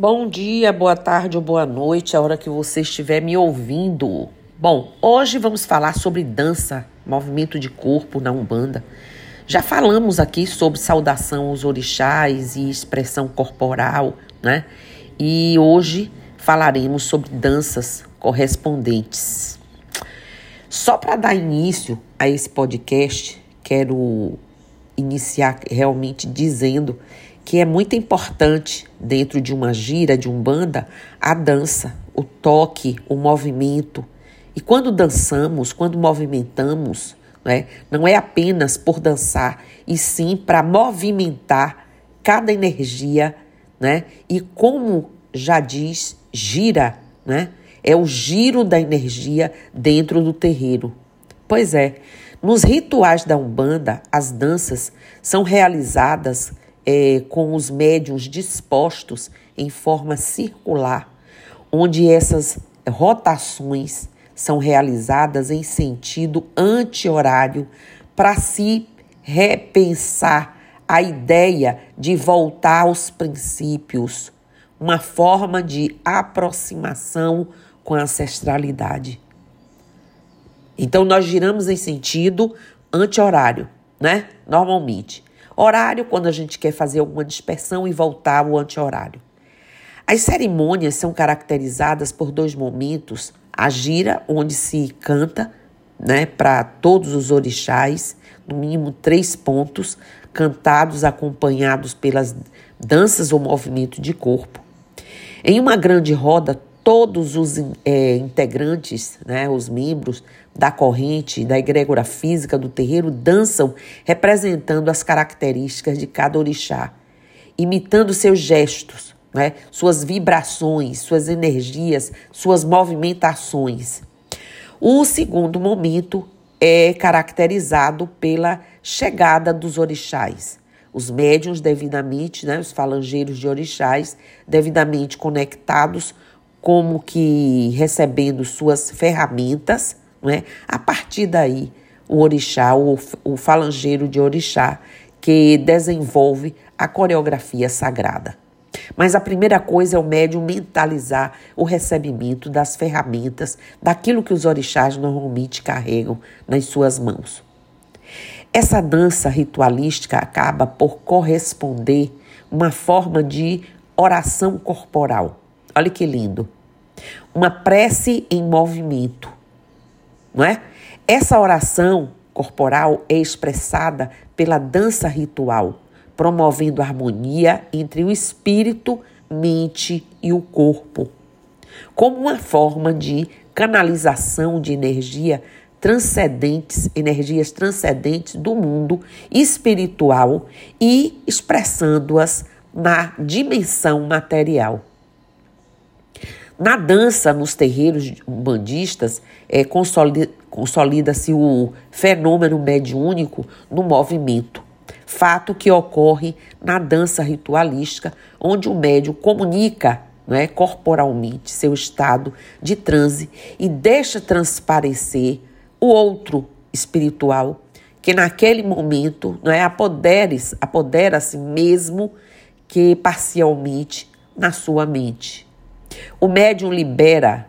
Bom dia, boa tarde ou boa noite, a hora que você estiver me ouvindo. Bom, hoje vamos falar sobre dança, movimento de corpo na Umbanda. Já falamos aqui sobre saudação aos orixás e expressão corporal, né? E hoje falaremos sobre danças correspondentes. Só para dar início a esse podcast, quero iniciar realmente dizendo que é muito importante dentro de uma gira, de um banda, a dança, o toque, o movimento. E quando dançamos, quando movimentamos, né, não é apenas por dançar, e sim para movimentar cada energia, né? E como já diz, gira, né? É o giro da energia dentro do terreiro. Pois é, nos rituais da Umbanda, as danças são realizadas é, com os médiums dispostos em forma circular, onde essas rotações são realizadas em sentido anti-horário para se repensar a ideia de voltar aos princípios, uma forma de aproximação com a ancestralidade. Então nós giramos em sentido anti-horário, né? Normalmente. Horário, quando a gente quer fazer alguma dispersão e voltar ao anti-horário. As cerimônias são caracterizadas por dois momentos: a gira, onde se canta né, para todos os orixás, no mínimo três pontos, cantados acompanhados pelas danças ou movimento de corpo. Em uma grande roda, todos os é, integrantes, né, os membros da corrente, da egrégora física do terreiro, dançam representando as características de cada orixá, imitando seus gestos, né, suas vibrações, suas energias, suas movimentações. O segundo momento é caracterizado pela chegada dos orixás. Os médiuns devidamente, né, os falangeiros de orixás, devidamente conectados como que recebendo suas ferramentas, não é? A partir daí, o orixá, o, o falangeiro de orixá, que desenvolve a coreografia sagrada. Mas a primeira coisa é o médium mentalizar o recebimento das ferramentas, daquilo que os orixás normalmente carregam nas suas mãos. Essa dança ritualística acaba por corresponder uma forma de oração corporal. Olha que lindo. Uma prece em movimento, não é? Essa oração corporal é expressada pela dança ritual, promovendo harmonia entre o espírito, mente e o corpo, como uma forma de canalização de energia transcendentes, energias transcendentes do mundo espiritual e expressando-as na dimensão material. Na dança, nos terreiros bandistas, é, consolida-se o fenômeno mediúnico no movimento, fato que ocorre na dança ritualística, onde o médium comunica né, corporalmente seu estado de transe e deixa transparecer o outro espiritual, que naquele momento não é, apodera-se apodera mesmo que parcialmente na sua mente. O médium libera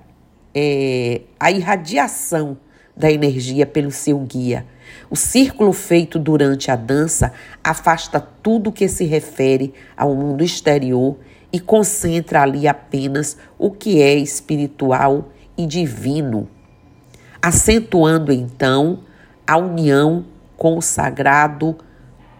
é, a irradiação da energia pelo seu guia. O círculo feito durante a dança afasta tudo que se refere ao mundo exterior e concentra ali apenas o que é espiritual e divino, acentuando então a união com o sagrado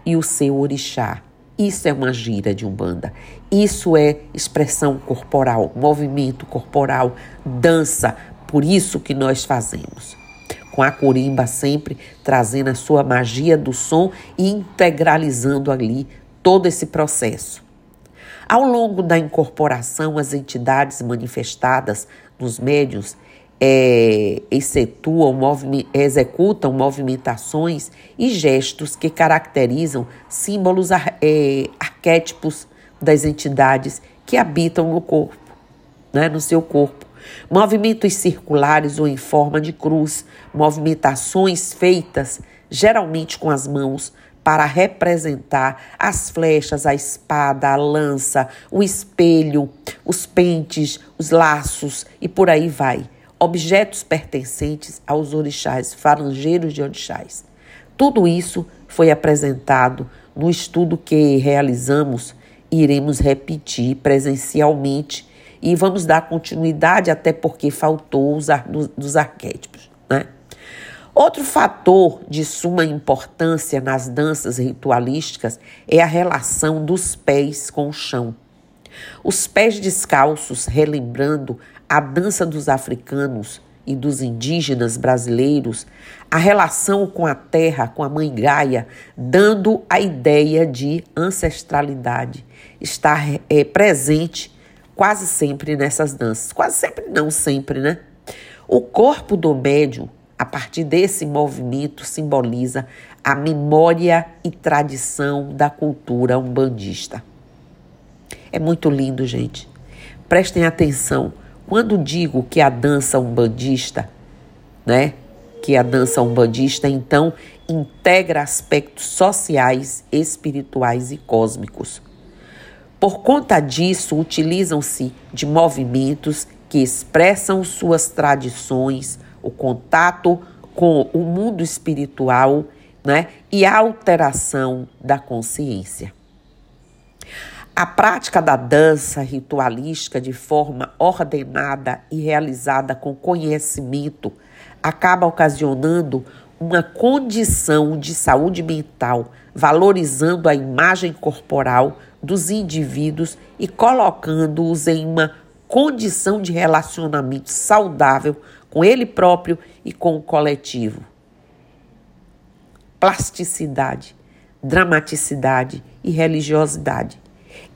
e o seu orixá. Isso é uma gira de Umbanda. Isso é expressão corporal, movimento corporal, dança. Por isso que nós fazemos. Com a corimba sempre trazendo a sua magia do som e integralizando ali todo esse processo. Ao longo da incorporação, as entidades manifestadas nos médios é, executam, executam movimentações e gestos que caracterizam símbolos é, arquétipos das entidades que habitam no corpo, né, no seu corpo. Movimentos circulares ou em forma de cruz, movimentações feitas geralmente com as mãos para representar as flechas, a espada, a lança, o espelho, os pentes, os laços e por aí vai. Objetos pertencentes aos orixás, farangeiros de orixás. Tudo isso foi apresentado no estudo que realizamos iremos repetir presencialmente e vamos dar continuidade até porque faltou os ar, dos arquétipos, né? Outro fator de suma importância nas danças ritualísticas é a relação dos pés com o chão. Os pés descalços, relembrando a dança dos africanos e dos indígenas brasileiros, a relação com a terra, com a mãe Gaia, dando a ideia de ancestralidade, está é, presente quase sempre nessas danças. Quase sempre, não sempre, né? O corpo do médium a partir desse movimento, simboliza a memória e tradição da cultura umbandista. É muito lindo, gente. Prestem atenção. Quando digo que a dança umbandista, né, que a dança umbandista então integra aspectos sociais, espirituais e cósmicos. Por conta disso, utilizam-se de movimentos que expressam suas tradições, o contato com o mundo espiritual né, e a alteração da consciência. A prática da dança ritualística de forma ordenada e realizada com conhecimento acaba ocasionando uma condição de saúde mental, valorizando a imagem corporal dos indivíduos e colocando-os em uma condição de relacionamento saudável com ele próprio e com o coletivo. Plasticidade, dramaticidade e religiosidade.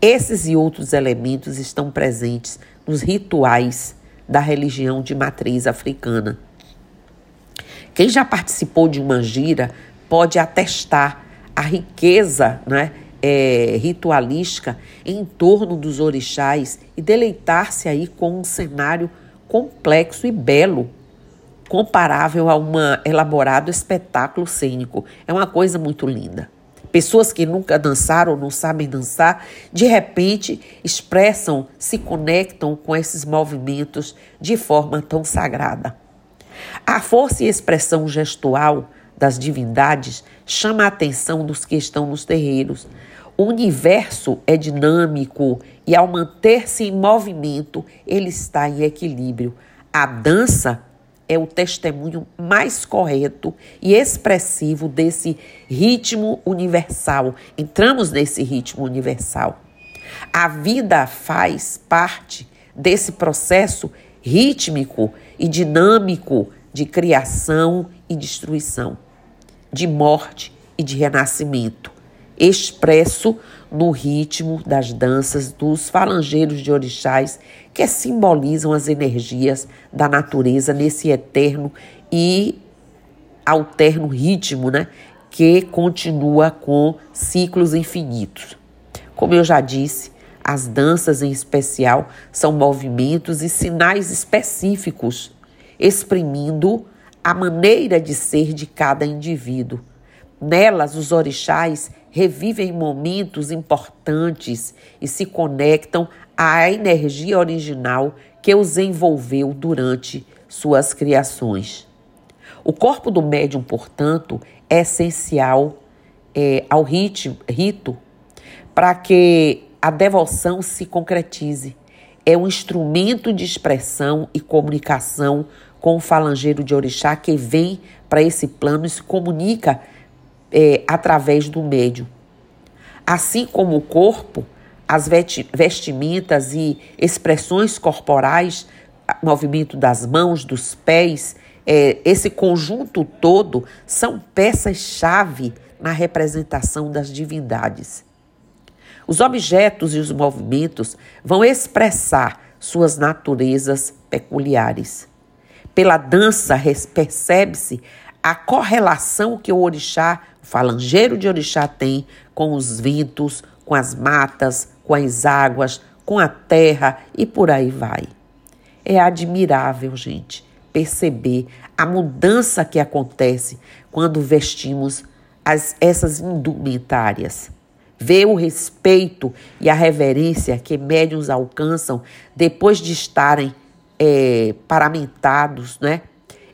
Esses e outros elementos estão presentes nos rituais da religião de matriz africana. Quem já participou de uma gira pode atestar a riqueza né, é, ritualística em torno dos orixás e deleitar-se aí com um cenário complexo e belo, comparável a um elaborado espetáculo cênico. É uma coisa muito linda. Pessoas que nunca dançaram não sabem dançar, de repente expressam, se conectam com esses movimentos de forma tão sagrada. A força e expressão gestual das divindades chama a atenção dos que estão nos terreiros, o universo é dinâmico e, ao manter-se em movimento, ele está em equilíbrio. A dança é o testemunho mais correto e expressivo desse ritmo universal. Entramos nesse ritmo universal. A vida faz parte desse processo rítmico e dinâmico de criação e destruição, de morte e de renascimento expresso no ritmo das danças dos falangeiros de orixás, que simbolizam as energias da natureza nesse eterno e alterno ritmo, né? Que continua com ciclos infinitos. Como eu já disse, as danças em especial são movimentos e sinais específicos, exprimindo a maneira de ser de cada indivíduo. Nelas, os orixás revivem momentos importantes e se conectam à energia original que os envolveu durante suas criações. O corpo do médium, portanto, é essencial é, ao ritmo, rito para que a devoção se concretize. É um instrumento de expressão e comunicação com o falangeiro de orixá que vem para esse plano e se comunica é, através do médium. Assim como o corpo, as vestimentas e expressões corporais, movimento das mãos, dos pés, é, esse conjunto todo são peças-chave na representação das divindades. Os objetos e os movimentos vão expressar suas naturezas peculiares. Pela dança percebe-se a correlação que o orixá, o falangeiro de orixá tem com os ventos, com as matas, com as águas, com a terra e por aí vai. É admirável, gente, perceber a mudança que acontece quando vestimos as, essas indumentárias. Vê o respeito e a reverência que médiums alcançam depois de estarem é, paramentados, né?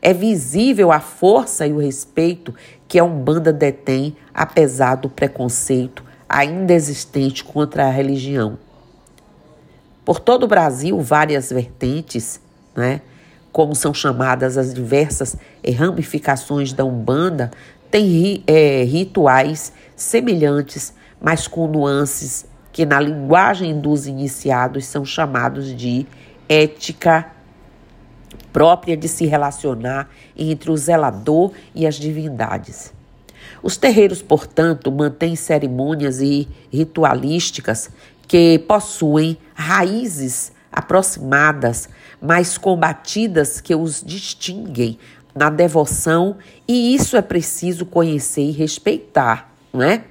É visível a força e o respeito que a Umbanda detém, apesar do preconceito ainda existente contra a religião. Por todo o Brasil, várias vertentes, né, como são chamadas as diversas ramificações da Umbanda, têm é, rituais semelhantes, mas com nuances que na linguagem dos iniciados são chamados de ética própria de se relacionar entre o zelador e as divindades. Os terreiros, portanto, mantêm cerimônias e ritualísticas que possuem raízes aproximadas, mas combatidas que os distinguem na devoção, e isso é preciso conhecer e respeitar, não é?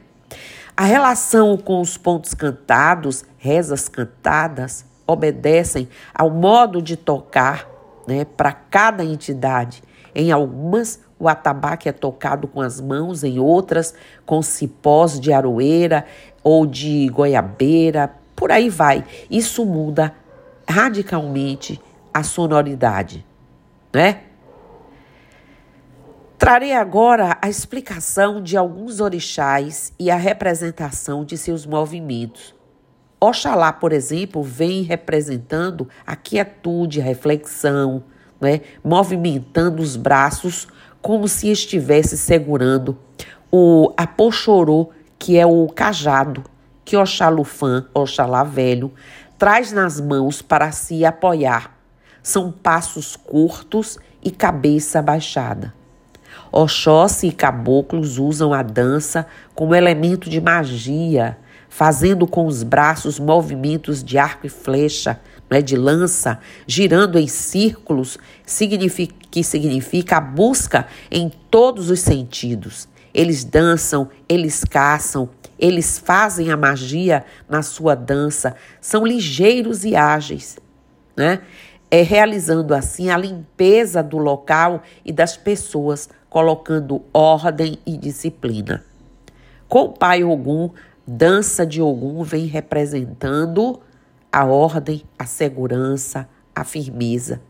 A relação com os pontos cantados, rezas cantadas, obedecem ao modo de tocar né, para cada entidade. Em algumas, o atabaque é tocado com as mãos, em outras, com cipós de aroeira ou de goiabeira, por aí vai. Isso muda radicalmente a sonoridade, né? Trarei agora a explicação de alguns orixás e a representação de seus movimentos. Oxalá, por exemplo, vem representando a quietude, a reflexão, né? movimentando os braços como se estivesse segurando o apochorô, que é o cajado que Oxalufã, Oxalá velho, traz nas mãos para se apoiar. São passos curtos e cabeça baixada. Oxóssi e caboclos usam a dança como elemento de magia, fazendo com os braços movimentos de arco e flecha, né, de lança, girando em círculos, significa, que significa a busca em todos os sentidos. Eles dançam, eles caçam, eles fazem a magia na sua dança, são ligeiros e ágeis, né? É realizando assim a limpeza do local e das pessoas, colocando ordem e disciplina. Com o pai Ogum, dança de Ogum vem representando a ordem, a segurança, a firmeza.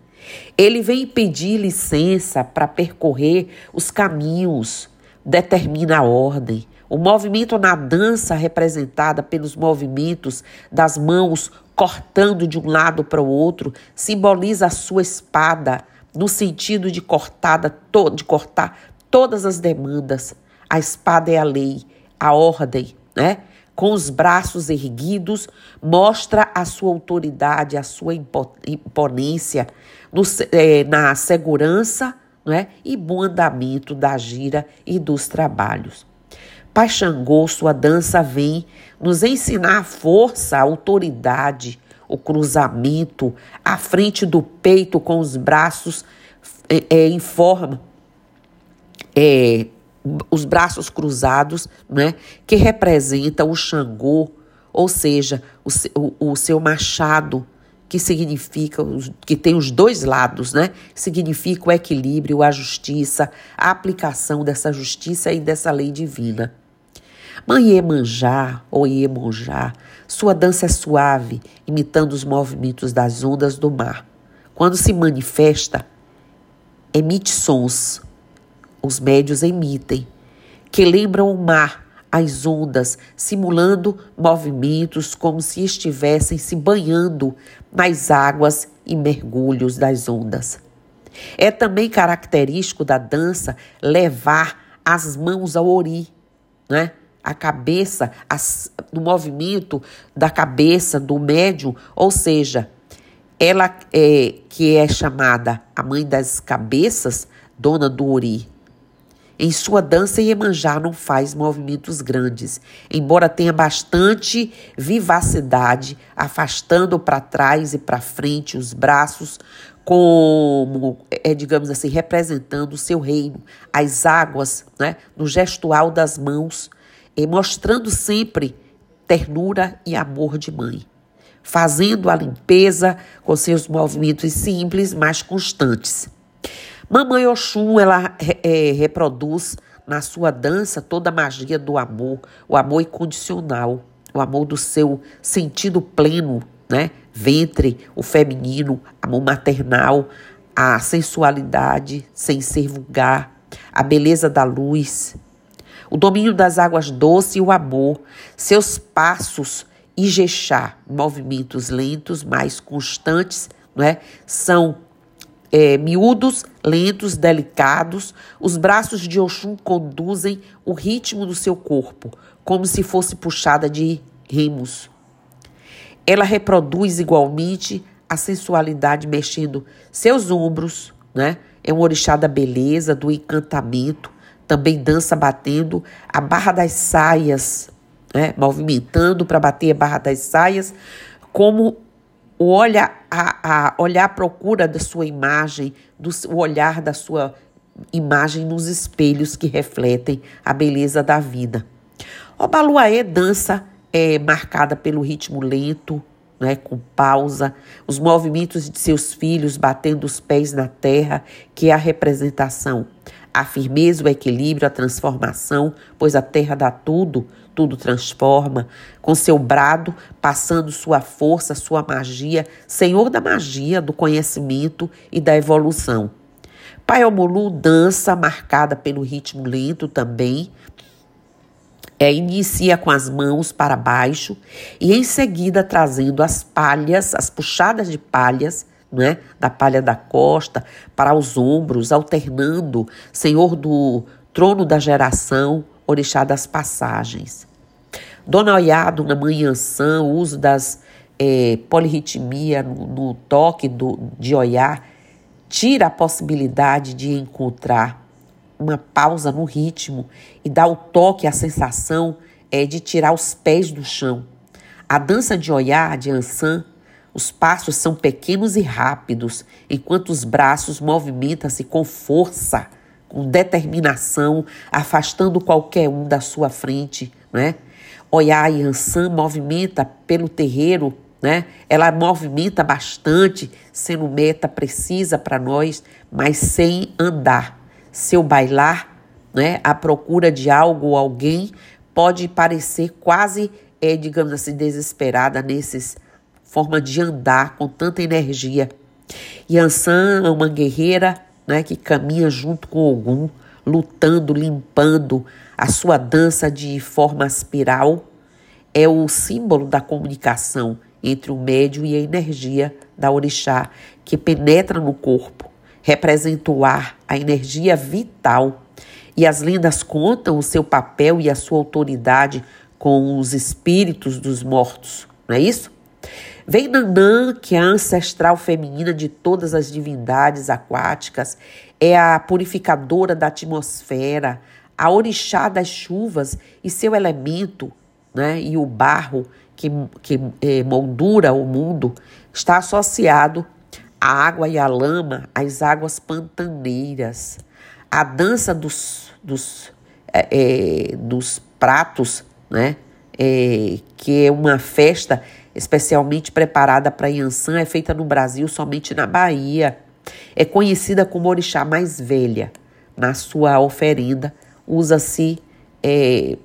Ele vem pedir licença para percorrer os caminhos, determina a ordem. O movimento na dança, representada pelos movimentos das mãos cortando de um lado para o outro, simboliza a sua espada, no sentido de, cortada, de cortar todas as demandas. A espada é a lei, a ordem, né? Com os braços erguidos, mostra a sua autoridade, a sua imponência no, é, na segurança né? e bom andamento da gira e dos trabalhos. Pai Xangô, sua dança vem nos ensinar a força, a autoridade, o cruzamento, à frente do peito com os braços é, é, em forma, é, os braços cruzados, né, que representa o Xangô, ou seja, o, o, o seu machado, que significa, que tem os dois lados, né? Significa o equilíbrio, a justiça, a aplicação dessa justiça e dessa lei divina. Mãe Iemanjá ou Iemonjá, sua dança é suave, imitando os movimentos das ondas do mar. Quando se manifesta, emite sons, os médios emitem, que lembram o mar, as ondas, simulando movimentos como se estivessem se banhando nas águas e mergulhos das ondas. É também característico da dança levar as mãos ao ori, né? a cabeça, as, no movimento da cabeça do médium, ou seja, ela é, que é chamada a mãe das cabeças, dona do Ori. Em sua dança, Iemanjá não faz movimentos grandes, embora tenha bastante vivacidade, afastando para trás e para frente os braços, como, é, digamos assim, representando o seu reino, as águas, né, no gestual das mãos, e mostrando sempre ternura e amor de mãe, fazendo a limpeza com seus movimentos simples, mas constantes. Mamãe Oxum, ela é, reproduz na sua dança toda a magia do amor, o amor incondicional, o amor do seu sentido pleno, né? Ventre, o feminino, amor maternal, a sensualidade sem ser vulgar, a beleza da luz, o domínio das águas doces e o amor, seus passos Ijexá, movimentos lentos, mais constantes, não é? São é, miúdos, lentos, delicados. Os braços de Oxum conduzem o ritmo do seu corpo, como se fosse puxada de remos. Ela reproduz igualmente a sensualidade mexendo seus ombros, né? É um orixá da beleza, do encantamento. Também dança batendo a barra das saias, né? movimentando para bater a barra das saias, como o olha, a, a olhar à procura da sua imagem, do, o olhar da sua imagem nos espelhos que refletem a beleza da vida. O Baluaê dança é marcada pelo ritmo lento, né, com pausa, os movimentos de seus filhos batendo os pés na terra, que é a representação a firmeza, o equilíbrio, a transformação, pois a terra dá tudo, tudo transforma, com seu brado, passando sua força, sua magia, Senhor da magia, do conhecimento e da evolução. Pai Omulu dança marcada pelo ritmo lento também. É, inicia com as mãos para baixo e em seguida trazendo as palhas, as puxadas de palhas né, da palha da costa para os ombros, alternando, Senhor do trono da geração, orixá das passagens. Dona Oiá, Dona Mãe Ançã, o uso das é, polirritmia no, no, toque do, de Oiá, tira a possibilidade de encontrar uma pausa no ritmo e dá o toque, a sensação é, de tirar os pés do chão. A dança de Oiá, de Ançã, os passos são pequenos e rápidos, enquanto os braços movimentam-se com força, com determinação, afastando qualquer um da sua frente, né? Oiá Yansan movimenta pelo terreiro, né? Ela movimenta bastante, sendo meta precisa para nós, mas sem andar. Seu bailar, né? A procura de algo ou alguém pode parecer quase, é, digamos assim, desesperada nesses forma de andar com tanta energia. Yansan é uma guerreira né, que caminha junto com Ogum, lutando, limpando. A sua dança de forma espiral é o símbolo da comunicação entre o médio e a energia da orixá, que penetra no corpo, representa o ar, a energia vital. E as lendas contam o seu papel e a sua autoridade com os espíritos dos mortos, não é isso? Vem Nanã, que é a ancestral feminina de todas as divindades aquáticas, é a purificadora da atmosfera, a orixá das chuvas e seu elemento, né, e o barro que, que é, moldura o mundo, está associado à água e à lama, às águas pantaneiras. A dança dos, dos, é, é, dos pratos, né, que é uma festa especialmente preparada para Yansan, é feita no Brasil somente na Bahia. É conhecida como orixá mais velha. Na sua oferenda, usa-se é,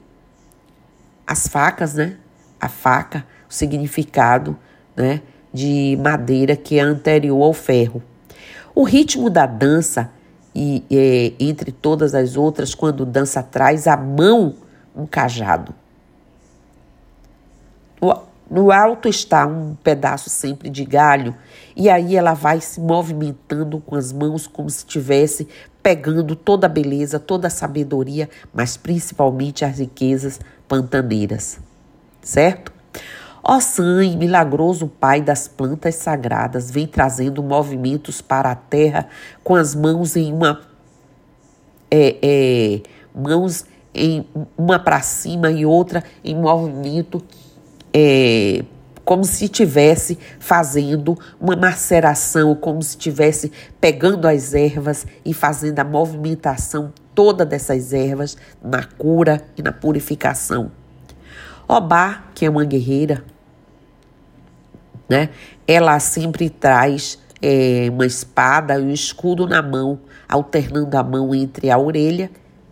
as facas, né? A faca, o significado né? de madeira que é anterior ao ferro. O ritmo da dança, e é, entre todas as outras, quando dança traz a mão um cajado. No alto está um pedaço sempre de galho, e aí ela vai se movimentando com as mãos como se estivesse pegando toda a beleza, toda a sabedoria, mas principalmente as riquezas pantaneiras. Certo? Ó San, milagroso Pai das plantas sagradas, vem trazendo movimentos para a terra com as mãos em uma. É, é, mãos em uma para cima e outra em movimento é, como se estivesse fazendo uma maceração, como se estivesse pegando as ervas e fazendo a movimentação toda dessas ervas na cura e na purificação. Obá, que é uma guerreira, né? Ela sempre traz é, uma espada e um escudo na mão, alternando a mão entre a orelha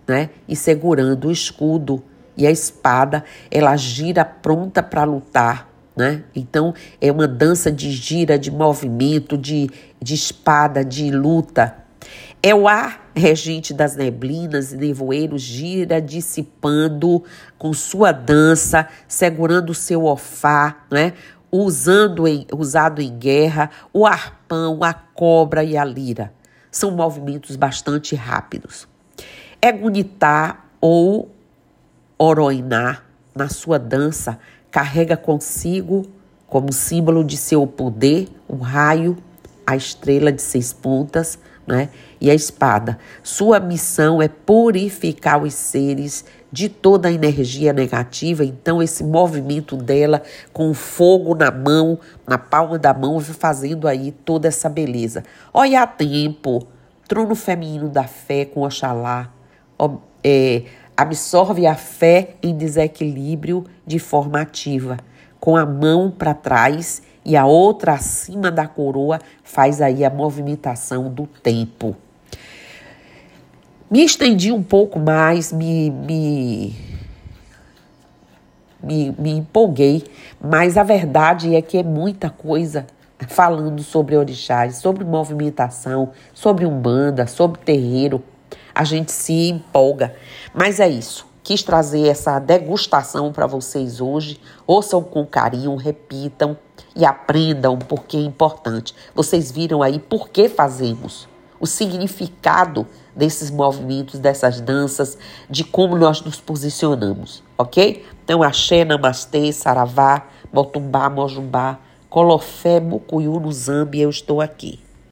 né? E segurando o escudo e a espada, ela gira pronta para lutar, né? Então é uma dança de gira, de movimento, de, de espada, de luta. É o ar regente das neblinas e nevoeiros gira dissipando com sua dança, segurando o seu ofá, né? Usando em, usado em guerra, o arpão, a cobra e a lira. São movimentos bastante rápidos. É Gunitá ou Oroiná, na sua dança, carrega consigo, como símbolo de seu poder, o raio, a estrela de seis pontas né, e a espada. Sua missão é purificar os seres de toda a energia negativa. Então, esse movimento dela com o fogo na mão, na palma da mão, fazendo aí toda essa beleza. Olha a tempo, trono feminino da fé com Oxalá. É, absorve a fé em desequilíbrio de forma ativa, com a mão para trás e a outra acima da coroa faz aí a movimentação do tempo. Me estendi um pouco mais, me, me, me, me empolguei, mas a verdade é que é muita coisa falando sobre orixás, sobre movimentação, sobre umbanda, sobre terreiro, a gente se empolga. Mas é isso. Quis trazer essa degustação para vocês hoje. Ouçam com carinho, repitam e aprendam porque é importante. Vocês viram aí por que fazemos, o significado desses movimentos, dessas danças, de como nós nos posicionamos, ok? Então, axé, namastê, saravá, motumbá, mojumbá, colofé, mucuyu, no eu estou aqui.